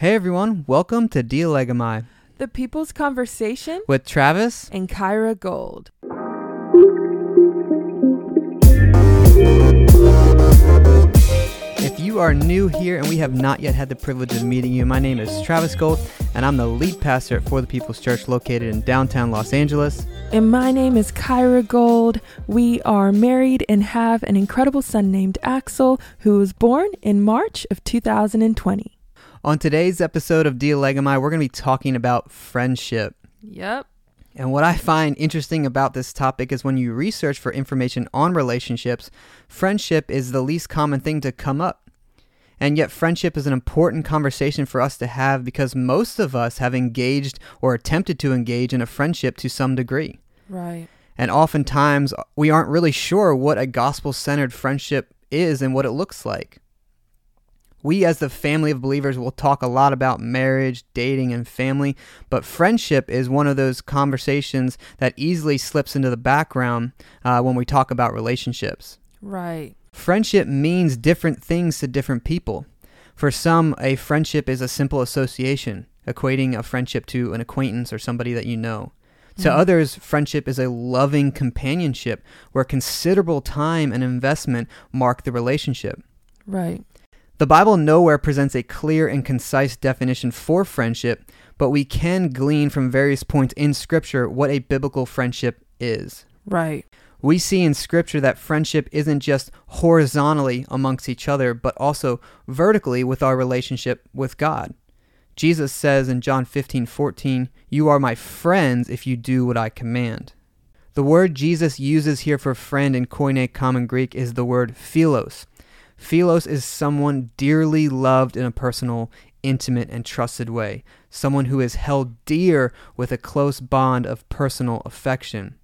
Hey everyone, welcome to Dialegomai The People's Conversation with Travis. and Kyra Gold. If you are new here and we have not yet had the privilege of meeting you, my name is Travis Gold and I'm the lead pastor at For the People's Church located in downtown Los Angeles. And my name is Kyra Gold. We are married and have an incredible son named Axel, who was born in March of 2020. On today's episode of Dialegomai, we're going to be talking about friendship. Yep. And what I find interesting about this topic is when you research for information on relationships, friendship is the least common thing to come up. And yet, friendship is an important conversation for us to have because most of us have engaged or attempted to engage in a friendship to some degree. Right. And oftentimes, we aren't really sure what a gospel centered friendship is and what it looks like. We, as the family of believers, will talk a lot about marriage, dating, and family, but friendship is one of those conversations that easily slips into the background uh, when we talk about relationships. Right. Friendship means different things to different people. For some, a friendship is a simple association, equating a friendship to an acquaintance or somebody that you know. To Mhm. others, friendship is a loving companionship where considerable time and investment mark the relationship. Right. The Bible nowhere presents a clear and concise definition for friendship, but we can glean from various points in Scripture what a biblical friendship is. Right. We see in Scripture that friendship isn't just horizontally amongst each other, but also vertically with our relationship with God. Jesus says in John 15 14, You are my friends if you do what I command. The word Jesus uses here for friend in Koine Common Greek is the word philos. Philos is someone dearly loved in a personal, intimate, and trusted way, someone who is held dear with a close bond of personal affection.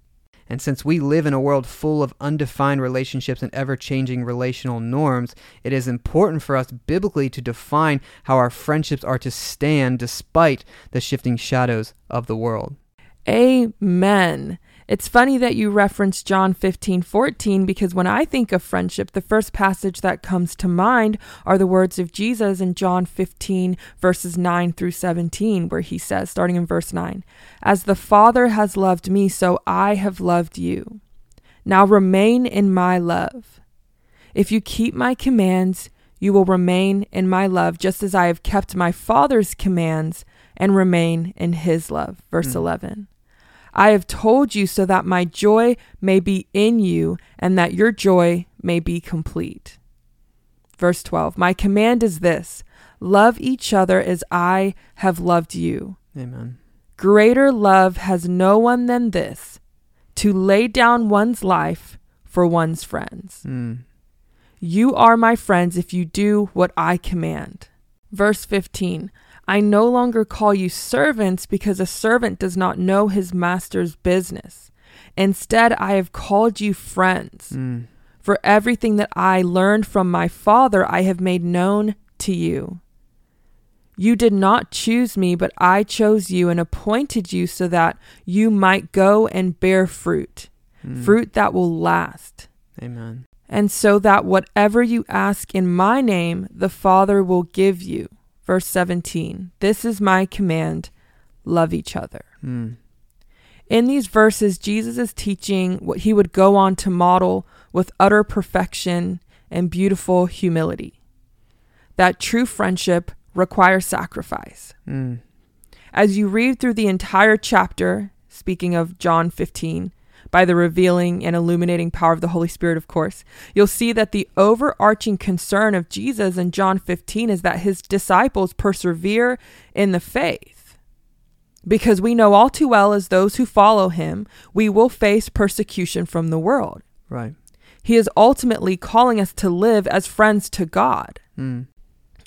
And since we live in a world full of undefined relationships and ever changing relational norms, it is important for us biblically to define how our friendships are to stand despite the shifting shadows of the world. Amen. It's funny that you reference John 15, 14, because when I think of friendship, the first passage that comes to mind are the words of Jesus in John 15, verses 9 through 17, where he says, starting in verse 9, As the Father has loved me, so I have loved you. Now remain in my love. If you keep my commands, you will remain in my love, just as I have kept my Father's commands and remain in his love. Verse Mm. 11. I have told you so that my joy may be in you and that your joy may be complete. Verse 12 My command is this love each other as I have loved you. Amen. Greater love has no one than this to lay down one's life for one's friends. Mm. You are my friends if you do what I command. Verse 15 I no longer call you servants because a servant does not know his master's business. Instead, I have called you friends. Mm. For everything that I learned from my Father, I have made known to you. You did not choose me, but I chose you and appointed you so that you might go and bear fruit, Mm. fruit that will last Amen. and so that whatever you ask in my name, the Father will give you. Verse 17 This is my command love each other. Mm. In these verses, Jesus is teaching what he would go on to model with utter perfection and beautiful humility. That true friendship requires sacrifice. Mm. As you read through the entire chapter, speaking of John 15, by the revealing and illuminating power of the Holy Spirit, of course, you'll see that the overarching concern of Jesus in John 15 is that his disciples persevere in the faith. Because we know all too well, as those who follow him, we will face persecution from the world. Right. He is ultimately calling us to live as friends to God. Mm.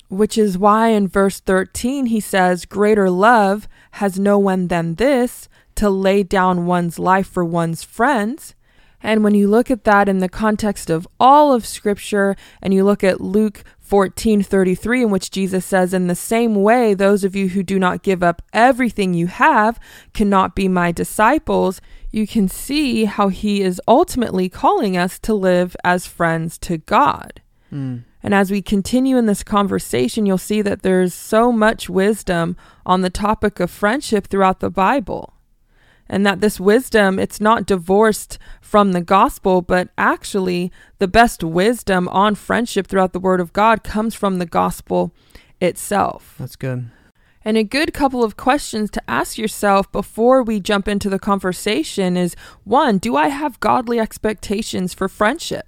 Which is why in verse 13 he says, Greater love has no one than this to lay down one's life for one's friends. And when you look at that in the context of all of Scripture, and you look at Luke 14 33, in which Jesus says, In the same way, those of you who do not give up everything you have cannot be my disciples, you can see how he is ultimately calling us to live as friends to God. Mm. And as we continue in this conversation, you'll see that there's so much wisdom on the topic of friendship throughout the Bible. And that this wisdom, it's not divorced from the gospel, but actually the best wisdom on friendship throughout the Word of God comes from the gospel itself. That's good. And a good couple of questions to ask yourself before we jump into the conversation is one, do I have godly expectations for friendship?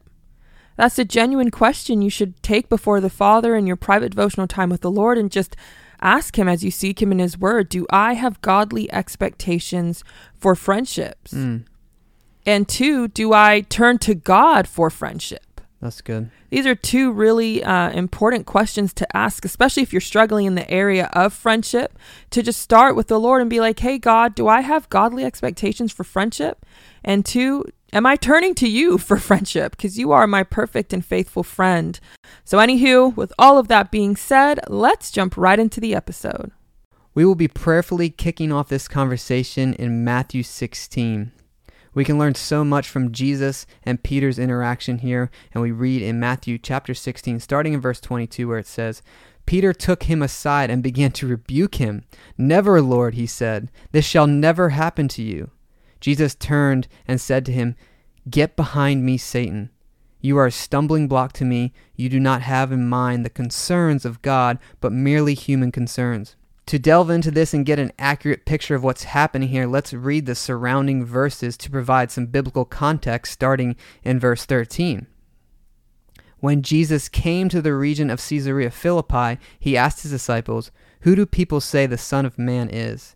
That's a genuine question you should take before the Father in your private devotional time with the Lord and just ask Him as you seek Him in His Word Do I have godly expectations for friendships? Mm, And two, do I turn to God for friendship? that's good. These are two really uh, important questions to ask, especially if you're struggling in the area of friendship. To just start with the Lord and be like, hey, God, do I have godly expectations for friendship? And two, am I turning to you for friendship? Because you are my perfect and faithful friend. So, anywho, with all of that being said, let's jump right into the episode. We will be prayerfully kicking off this conversation in Matthew 16. We can learn so much from Jesus and Peter's interaction here, and we read in Matthew chapter 16, starting in verse 22, where it says, Peter took him aside and began to rebuke him. Never, Lord, he said, this shall never happen to you. Jesus turned and said to him, Get behind me, Satan. You are a stumbling block to me. You do not have in mind the concerns of God, but merely human concerns. To delve into this and get an accurate picture of what's happening here, let's read the surrounding verses to provide some biblical context, starting in verse 13. When Jesus came to the region of Caesarea Philippi, he asked his disciples, Who do people say the Son of Man is?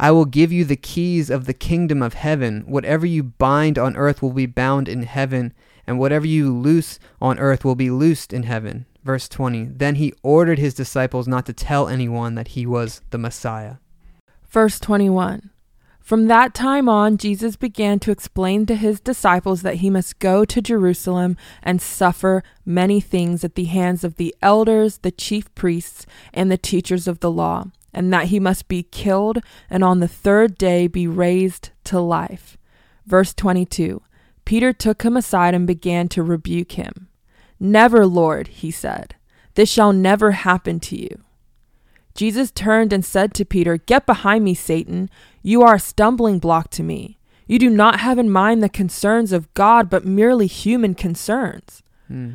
I will give you the keys of the kingdom of heaven. Whatever you bind on earth will be bound in heaven, and whatever you loose on earth will be loosed in heaven. Verse 20 Then he ordered his disciples not to tell anyone that he was the Messiah. Verse 21 From that time on, Jesus began to explain to his disciples that he must go to Jerusalem and suffer many things at the hands of the elders, the chief priests, and the teachers of the law, and that he must be killed and on the third day be raised to life. Verse 22 Peter took him aside and began to rebuke him. Never, Lord, he said, this shall never happen to you. Jesus turned and said to Peter, Get behind me, Satan. You are a stumbling block to me. You do not have in mind the concerns of God, but merely human concerns. Hmm.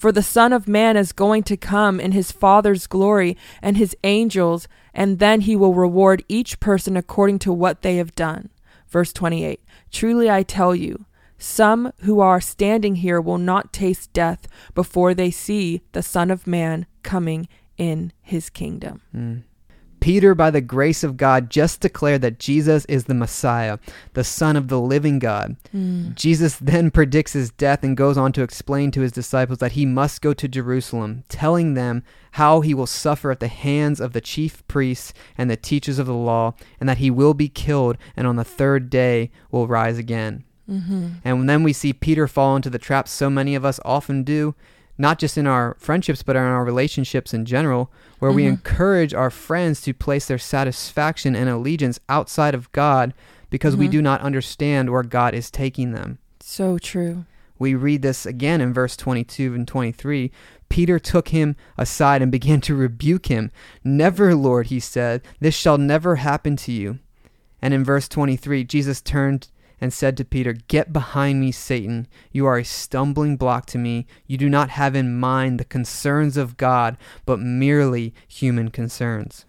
For the Son of Man is going to come in his Father's glory and his angels, and then he will reward each person according to what they have done. Verse 28 Truly I tell you, some who are standing here will not taste death before they see the Son of Man coming in his kingdom. Hmm. Peter, by the grace of God, just declared that Jesus is the Messiah, the Son of the living God. Jesus then predicts his death and goes on to explain to his disciples that he must go to Jerusalem, telling them how he will suffer at the hands of the chief priests and the teachers of the law, and that he will be killed and on the third day will rise again. Mm-hmm. And then we see Peter fall into the trap so many of us often do, not just in our friendships, but in our relationships in general, where we Mhm. encourage our friends to place their satisfaction and allegiance outside of God because we Mhm. do not understand where God is taking them. So true. We read this again in verse 22 and 23. Peter took him aside and began to rebuke him. Never, Lord, he said, this shall never happen to you. And in verse 23, Jesus turned and said to Peter, Get behind me, Satan. You are a stumbling block to me. You do not have in mind the concerns of God, but merely human concerns.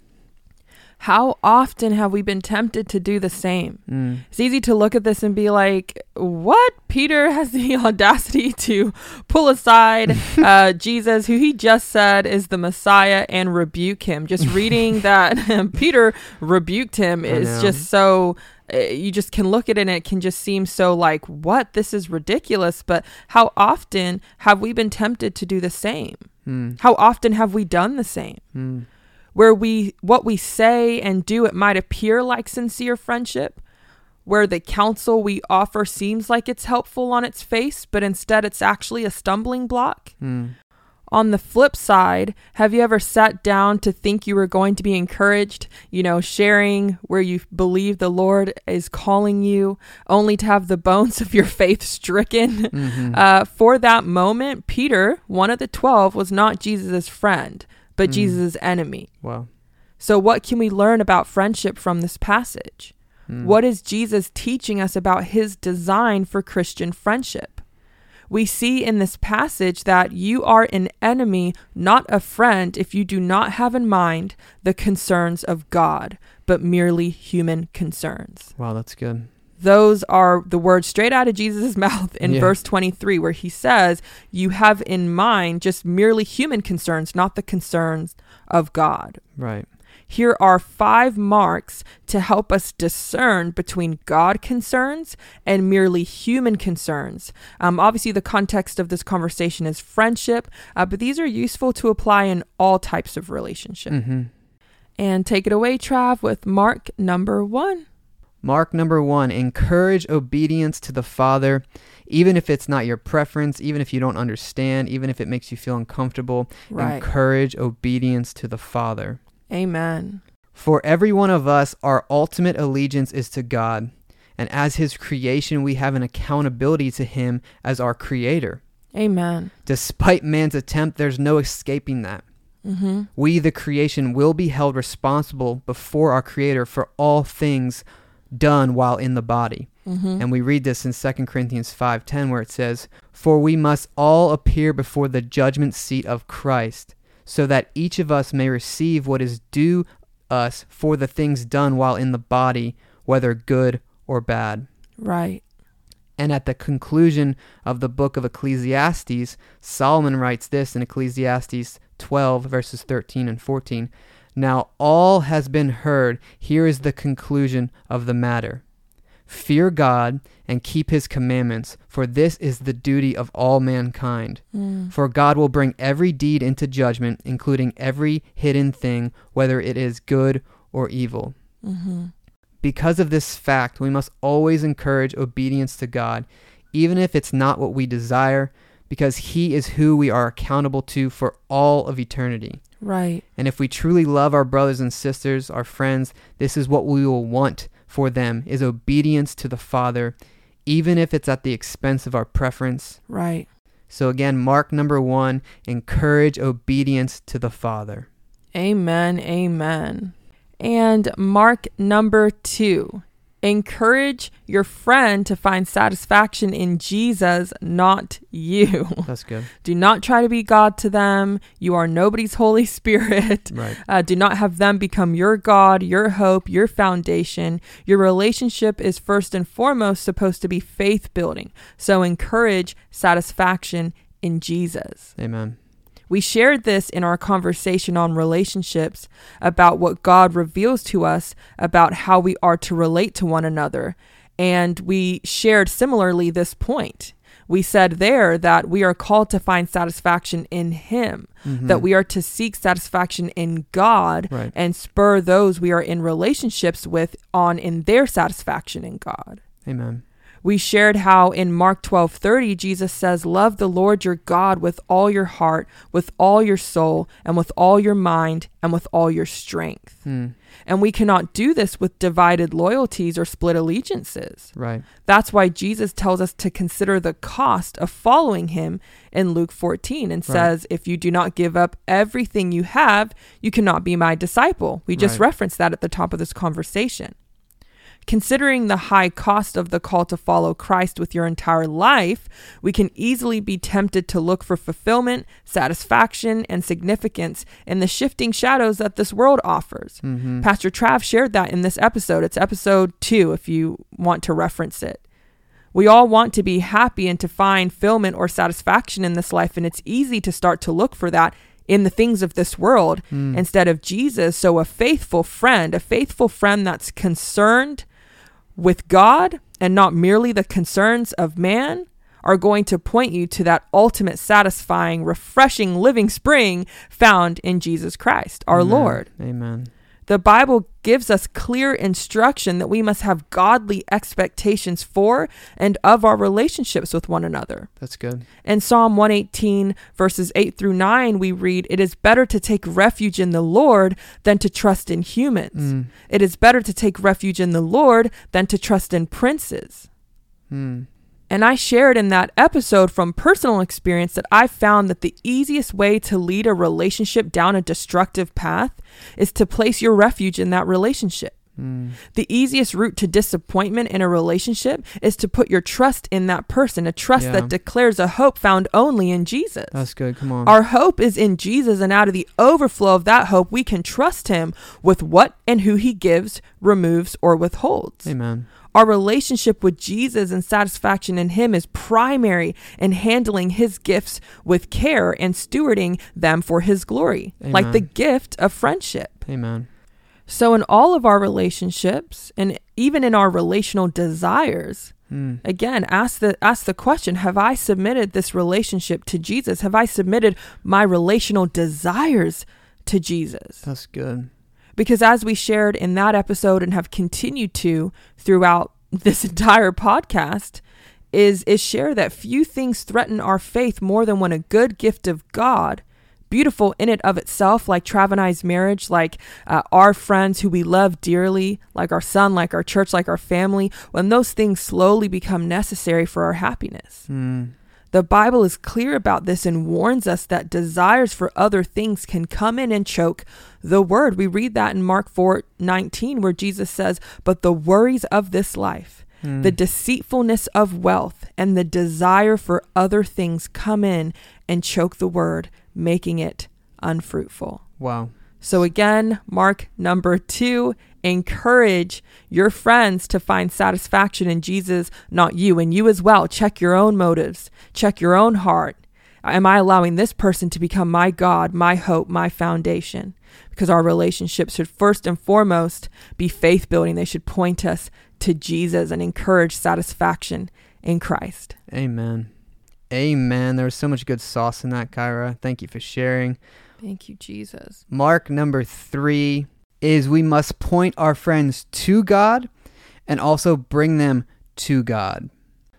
How often have we been tempted to do the same? Mm. It's easy to look at this and be like, what? Peter has the audacity to pull aside uh, Jesus, who he just said is the Messiah, and rebuke him. Just reading that Peter rebuked him is just so. uh, You just can look at it and it can just seem so like, what? This is ridiculous. But how often have we been tempted to do the same? Mm. How often have we done the same? Mm. Where we what we say and do it might appear like sincere friendship where the counsel we offer seems like it's helpful on its face but instead it's actually a stumbling block Mm. on the flip side have you ever sat down to think you were going to be encouraged you know sharing where you believe the lord is calling you only to have the bones of your faith stricken Mhm. uh, for that moment peter one of the 12 was not jesus' friend but Mm. jesus' enemy wow. so, what can we learn about friendship from this passage? Mm. What is Jesus teaching us about his design for Christian friendship? We see in this passage that you are an enemy, not a friend, if you do not have in mind the concerns of God, but merely human concerns. Wow, that's good. Those are the words straight out of Jesus' mouth in Yeah. verse 23, where he says, You have in mind just merely human concerns, not the concerns of God. Right. Here are five marks to help us discern between God concerns and merely human concerns. Um, obviously, the context of this conversation is friendship, uh, but these are useful to apply in all types of relationship. Mm-hmm. And take it away, Trav, with mark number one. Mark number one encourage obedience to the Father, even if it's not your preference, even if you don't understand, even if it makes you feel uncomfortable. Right. Encourage obedience to the Father. Amen. For every one of us, our ultimate allegiance is to God. And as His creation, we have an accountability to Him as our Creator. Amen. Despite man's attempt, there's no escaping that. Mm-hmm. We, the creation, will be held responsible before our Creator for all things done while in the body. Mm-hmm. And we read this in 2 Corinthians 5:10 where it says, "For we must all appear before the judgment seat of Christ, so that each of us may receive what is due us for the things done while in the body, whether good or bad." right. And at the conclusion of the book of Ecclesiastes, Solomon writes this in Ecclesiastes 12, verses 13 and 14. Now all has been heard. Here is the conclusion of the matter. Fear God and keep his commandments, for this is the duty of all mankind. Mm. For God will bring every deed into judgment, including every hidden thing, whether it is good or evil. Mm-hmm. Because of this fact, we must always encourage obedience to God, even if it's not what we desire, because He is who we are accountable to for all of eternity. Right. And if we truly love our brothers and sisters, our friends, this is what we will want for them is obedience to the Father, even if it's at the expense of our preference. Right. So again, mark number 1, encourage obedience to the Father. Amen. Amen. And mark number two encourage your friend to find satisfaction in Jesus, not you. That's good. Do not try to be God to them. You are nobody's Holy Spirit. Right. Uh, do not have them become your God, your hope, your foundation. Your relationship is first and foremost supposed to be faith building. So encourage satisfaction in Jesus. Amen. We shared this in our conversation on relationships about what God reveals to us about how we are to relate to one another. And we shared similarly this point. We said there that we are called to find satisfaction in Him, Mhm. that we are to seek satisfaction in God Right. and spur those we are in relationships with on in their satisfaction in God. Amen. We shared how in Mark 12:30 Jesus says, "Love the Lord your God with all your heart, with all your soul, and with all your mind, and with all your strength." Hmm. And we cannot do this with divided loyalties or split allegiances. Right. That's why Jesus tells us to consider the cost of following him in Luke 14 and Right. says, If you do not give up everything you have, you cannot be my disciple. We just Right. referenced that at the top of this conversation. Considering the high cost of the call to follow Christ with your entire life, we can easily be tempted to look for fulfillment, satisfaction, and significance in the shifting shadows that this world offers. Mm-hmm. Pastor Trav shared that in this episode. It's episode two if you want to reference it. We all want to be happy and to find fulfillment or satisfaction in this life, and it's easy to start to look for that in the things of this world Mm. instead of Jesus. So, a faithful friend, a faithful friend that's concerned with God and not merely the concerns of man, are going to point you to that ultimate satisfying, refreshing living spring found in Jesus Christ, our Amen. Lord. Amen. The Bible gives us clear instruction that we must have godly expectations for and of our relationships with one another. That's good. In Psalm 118, verses 8 through 9, we read, It is better to take refuge in the Lord than to trust in humans. Mm. It is better to take refuge in the Lord than to trust in princes. Mm. And I shared in that episode from personal experience that I found that the easiest way to lead a relationship down a destructive path is to place your refuge in that relationship. Mm. The easiest route to disappointment in a relationship is to put your trust in that person, a trust Yeah. that declares a hope found only in Jesus. That's good. Come on. Our hope is in Jesus, and out of the overflow of that hope, we can trust Him with what and who He gives, removes, or withholds. Amen. Our relationship with Jesus and satisfaction in Him is primary in handling His gifts with care and stewarding them for His glory, like the gift of friendship. Amen. So, in all of our relationships, and even in our relational desires, Mm. again, ask the ask the question: Have I submitted this relationship to Jesus? Have I submitted my relational desires to Jesus? That's good. Because as we shared in that episode and have continued to throughout this entire podcast, is is share that few things threaten our faith more than when a good gift of God, beautiful in it of itself, like Trav and I's marriage, like uh, our friends who we love dearly, like our son, like our church, like our family, when those things slowly become necessary for our happiness. Mm. The Bible is clear about this and warns us that desires for other things can come in and choke the word. We read that in Mark 4 19, where Jesus says, But the worries of this life, Mm. the deceitfulness of wealth, and the desire for other things come in and choke the word, making it unfruitful. wow. So, again, mark number two encourage your friends to find satisfaction in Jesus, not you, and you as well. Check your own motives, check your own heart. Am I allowing this person to become my God, my hope, my foundation? Because our relationships should first and foremost be faith building. They should point us to Jesus and encourage satisfaction in Christ. Amen. Amen. There was so much good sauce in that, Kyra. Thank you for sharing. Thank you, Jesus. Mark number three is we must point our friends to God and also bring them to God.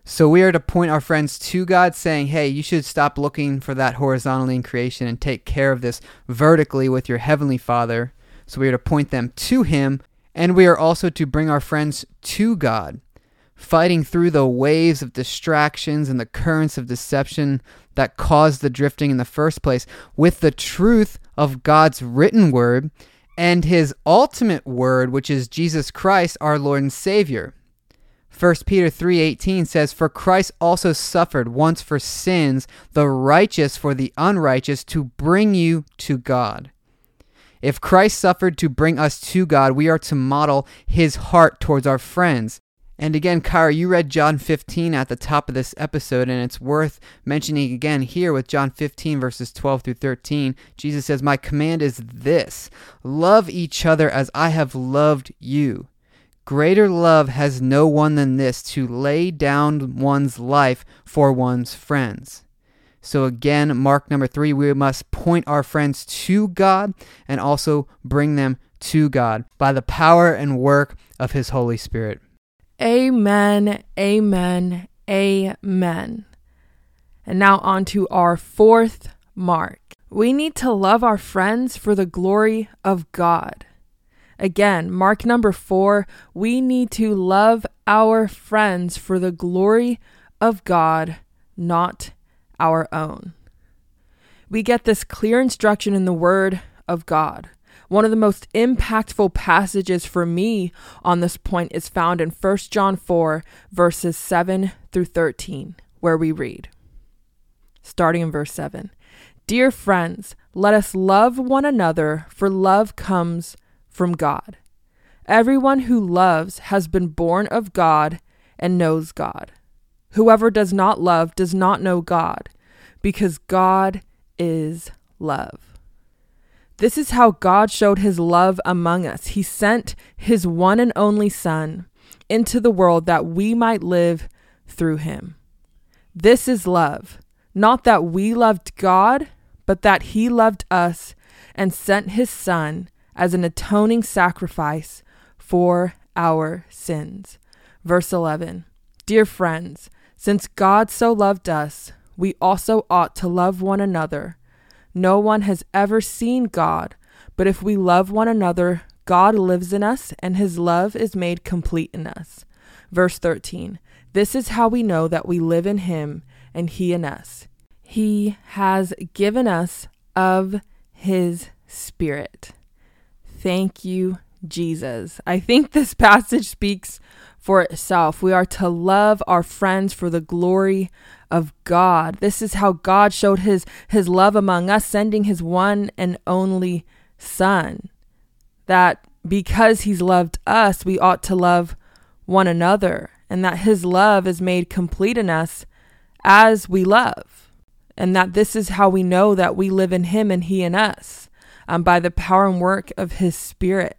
So we are to point our friends to God, saying, Hey, you should stop looking for that horizontally in creation and take care of this vertically with your heavenly Father. So we are to point them to Him, and we are also to bring our friends to God, fighting through the waves of distractions and the currents of deception that caused the drifting in the first place with the truth of God's written word and his ultimate word which is Jesus Christ our Lord and Savior. 1 Peter 3:18 says for Christ also suffered once for sins the righteous for the unrighteous to bring you to God. If Christ suffered to bring us to God, we are to model his heart towards our friends. And again, Kyra, you read John 15 at the top of this episode, and it's worth mentioning again here with John 15, verses 12 through 13. Jesus says, My command is this love each other as I have loved you. Greater love has no one than this to lay down one's life for one's friends. So, again, mark number three, we must point our friends to God and also bring them to God by the power and work of His Holy Spirit. Amen, amen, amen. And now on to our fourth mark. We need to love our friends for the glory of God. Again, mark number four, we need to love our friends for the glory of God, not our own. We get this clear instruction in the Word of God. One of the most impactful passages for me on this point is found in 1 John 4, verses 7 through 13, where we read, starting in verse 7 Dear friends, let us love one another, for love comes from God. Everyone who loves has been born of God and knows God. Whoever does not love does not know God, because God is love. This is how God showed his love among us. He sent his one and only Son into the world that we might live through him. This is love, not that we loved God, but that he loved us and sent his Son as an atoning sacrifice for our sins. Verse 11 Dear friends, since God so loved us, we also ought to love one another. No one has ever seen God, but if we love one another, God lives in us, and his love is made complete in us. Verse 13 This is how we know that we live in him and he in us. He has given us of his Spirit. Thank you, Jesus. I think this passage speaks for itself. We are to love our friends for the glory of God. This is how God showed his his love among us sending his one and only son. That because he's loved us, we ought to love one another and that his love is made complete in us as we love. And that this is how we know that we live in him and he in us um, by the power and work of his spirit.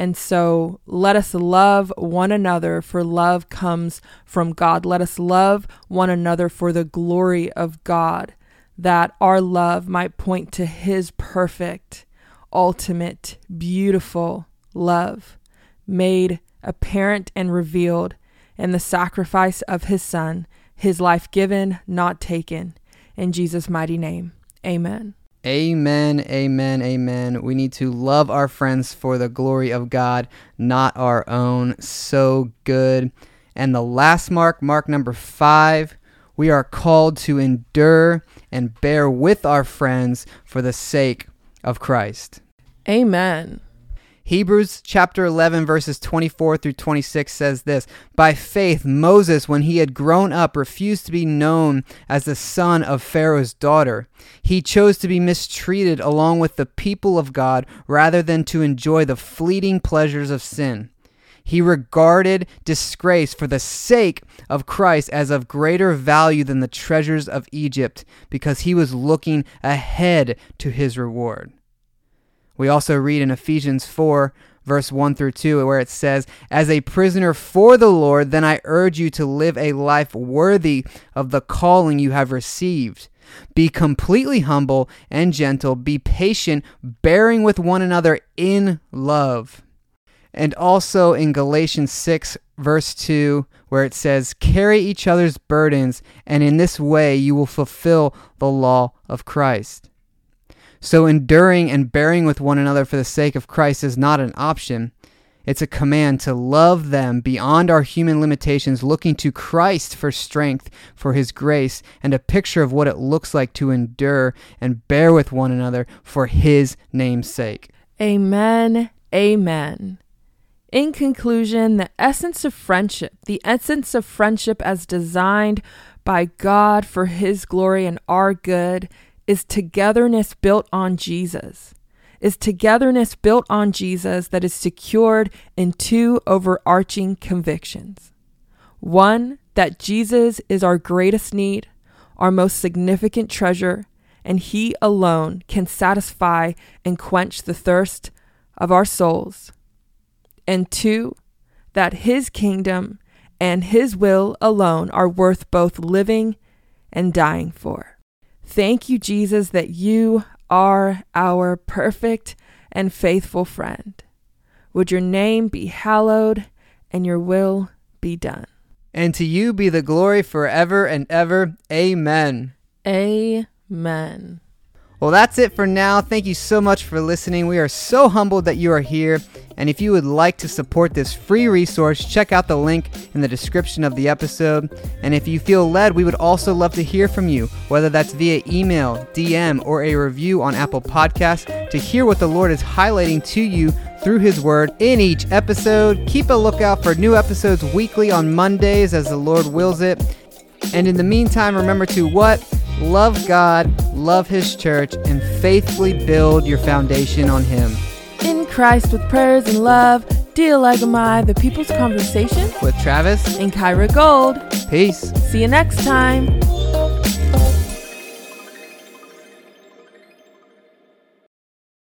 And so let us love one another, for love comes from God. Let us love one another for the glory of God, that our love might point to His perfect, ultimate, beautiful love, made apparent and revealed in the sacrifice of His Son, His life given, not taken. In Jesus' mighty name, amen. Amen, amen, amen. We need to love our friends for the glory of God, not our own. So good. And the last mark, mark number five, we are called to endure and bear with our friends for the sake of Christ. Amen. Hebrews chapter 11, verses 24 through 26 says this By faith, Moses, when he had grown up, refused to be known as the son of Pharaoh's daughter. He chose to be mistreated along with the people of God rather than to enjoy the fleeting pleasures of sin. He regarded disgrace for the sake of Christ as of greater value than the treasures of Egypt because he was looking ahead to his reward. We also read in Ephesians 4, verse 1 through 2, where it says, As a prisoner for the Lord, then I urge you to live a life worthy of the calling you have received. Be completely humble and gentle. Be patient, bearing with one another in love. And also in Galatians 6, verse 2, where it says, Carry each other's burdens, and in this way you will fulfill the law of Christ. So enduring and bearing with one another for the sake of Christ is not an option. It's a command to love them beyond our human limitations, looking to Christ for strength, for his grace, and a picture of what it looks like to endure and bear with one another for his name's sake. Amen. Amen. In conclusion, the essence of friendship, the essence of friendship as designed by God for his glory and our good, is togetherness built on Jesus. Is togetherness built on Jesus that is secured in two overarching convictions. One, that Jesus is our greatest need, our most significant treasure, and He alone can satisfy and quench the thirst of our souls. And two, that His kingdom and His will alone are worth both living and dying for. Thank you, Jesus, that you are our perfect and faithful friend. Would your name be hallowed and your will be done. And to you be the glory forever and ever. Amen. Amen. Well, that's it for now. Thank you so much for listening. We are so humbled that you are here. And if you would like to support this free resource, check out the link in the description of the episode. And if you feel led, we would also love to hear from you, whether that's via email, DM, or a review on Apple Podcasts, to hear what the Lord is highlighting to you through His Word in each episode. Keep a lookout for new episodes weekly on Mondays as the Lord wills it. And in the meantime, remember to what? Love God, love His church, and faithfully build your foundation on Him. Christ with prayers and love, Dialegomai, the people's conversation With Travis, and Kyra Gold. peace. See you next time.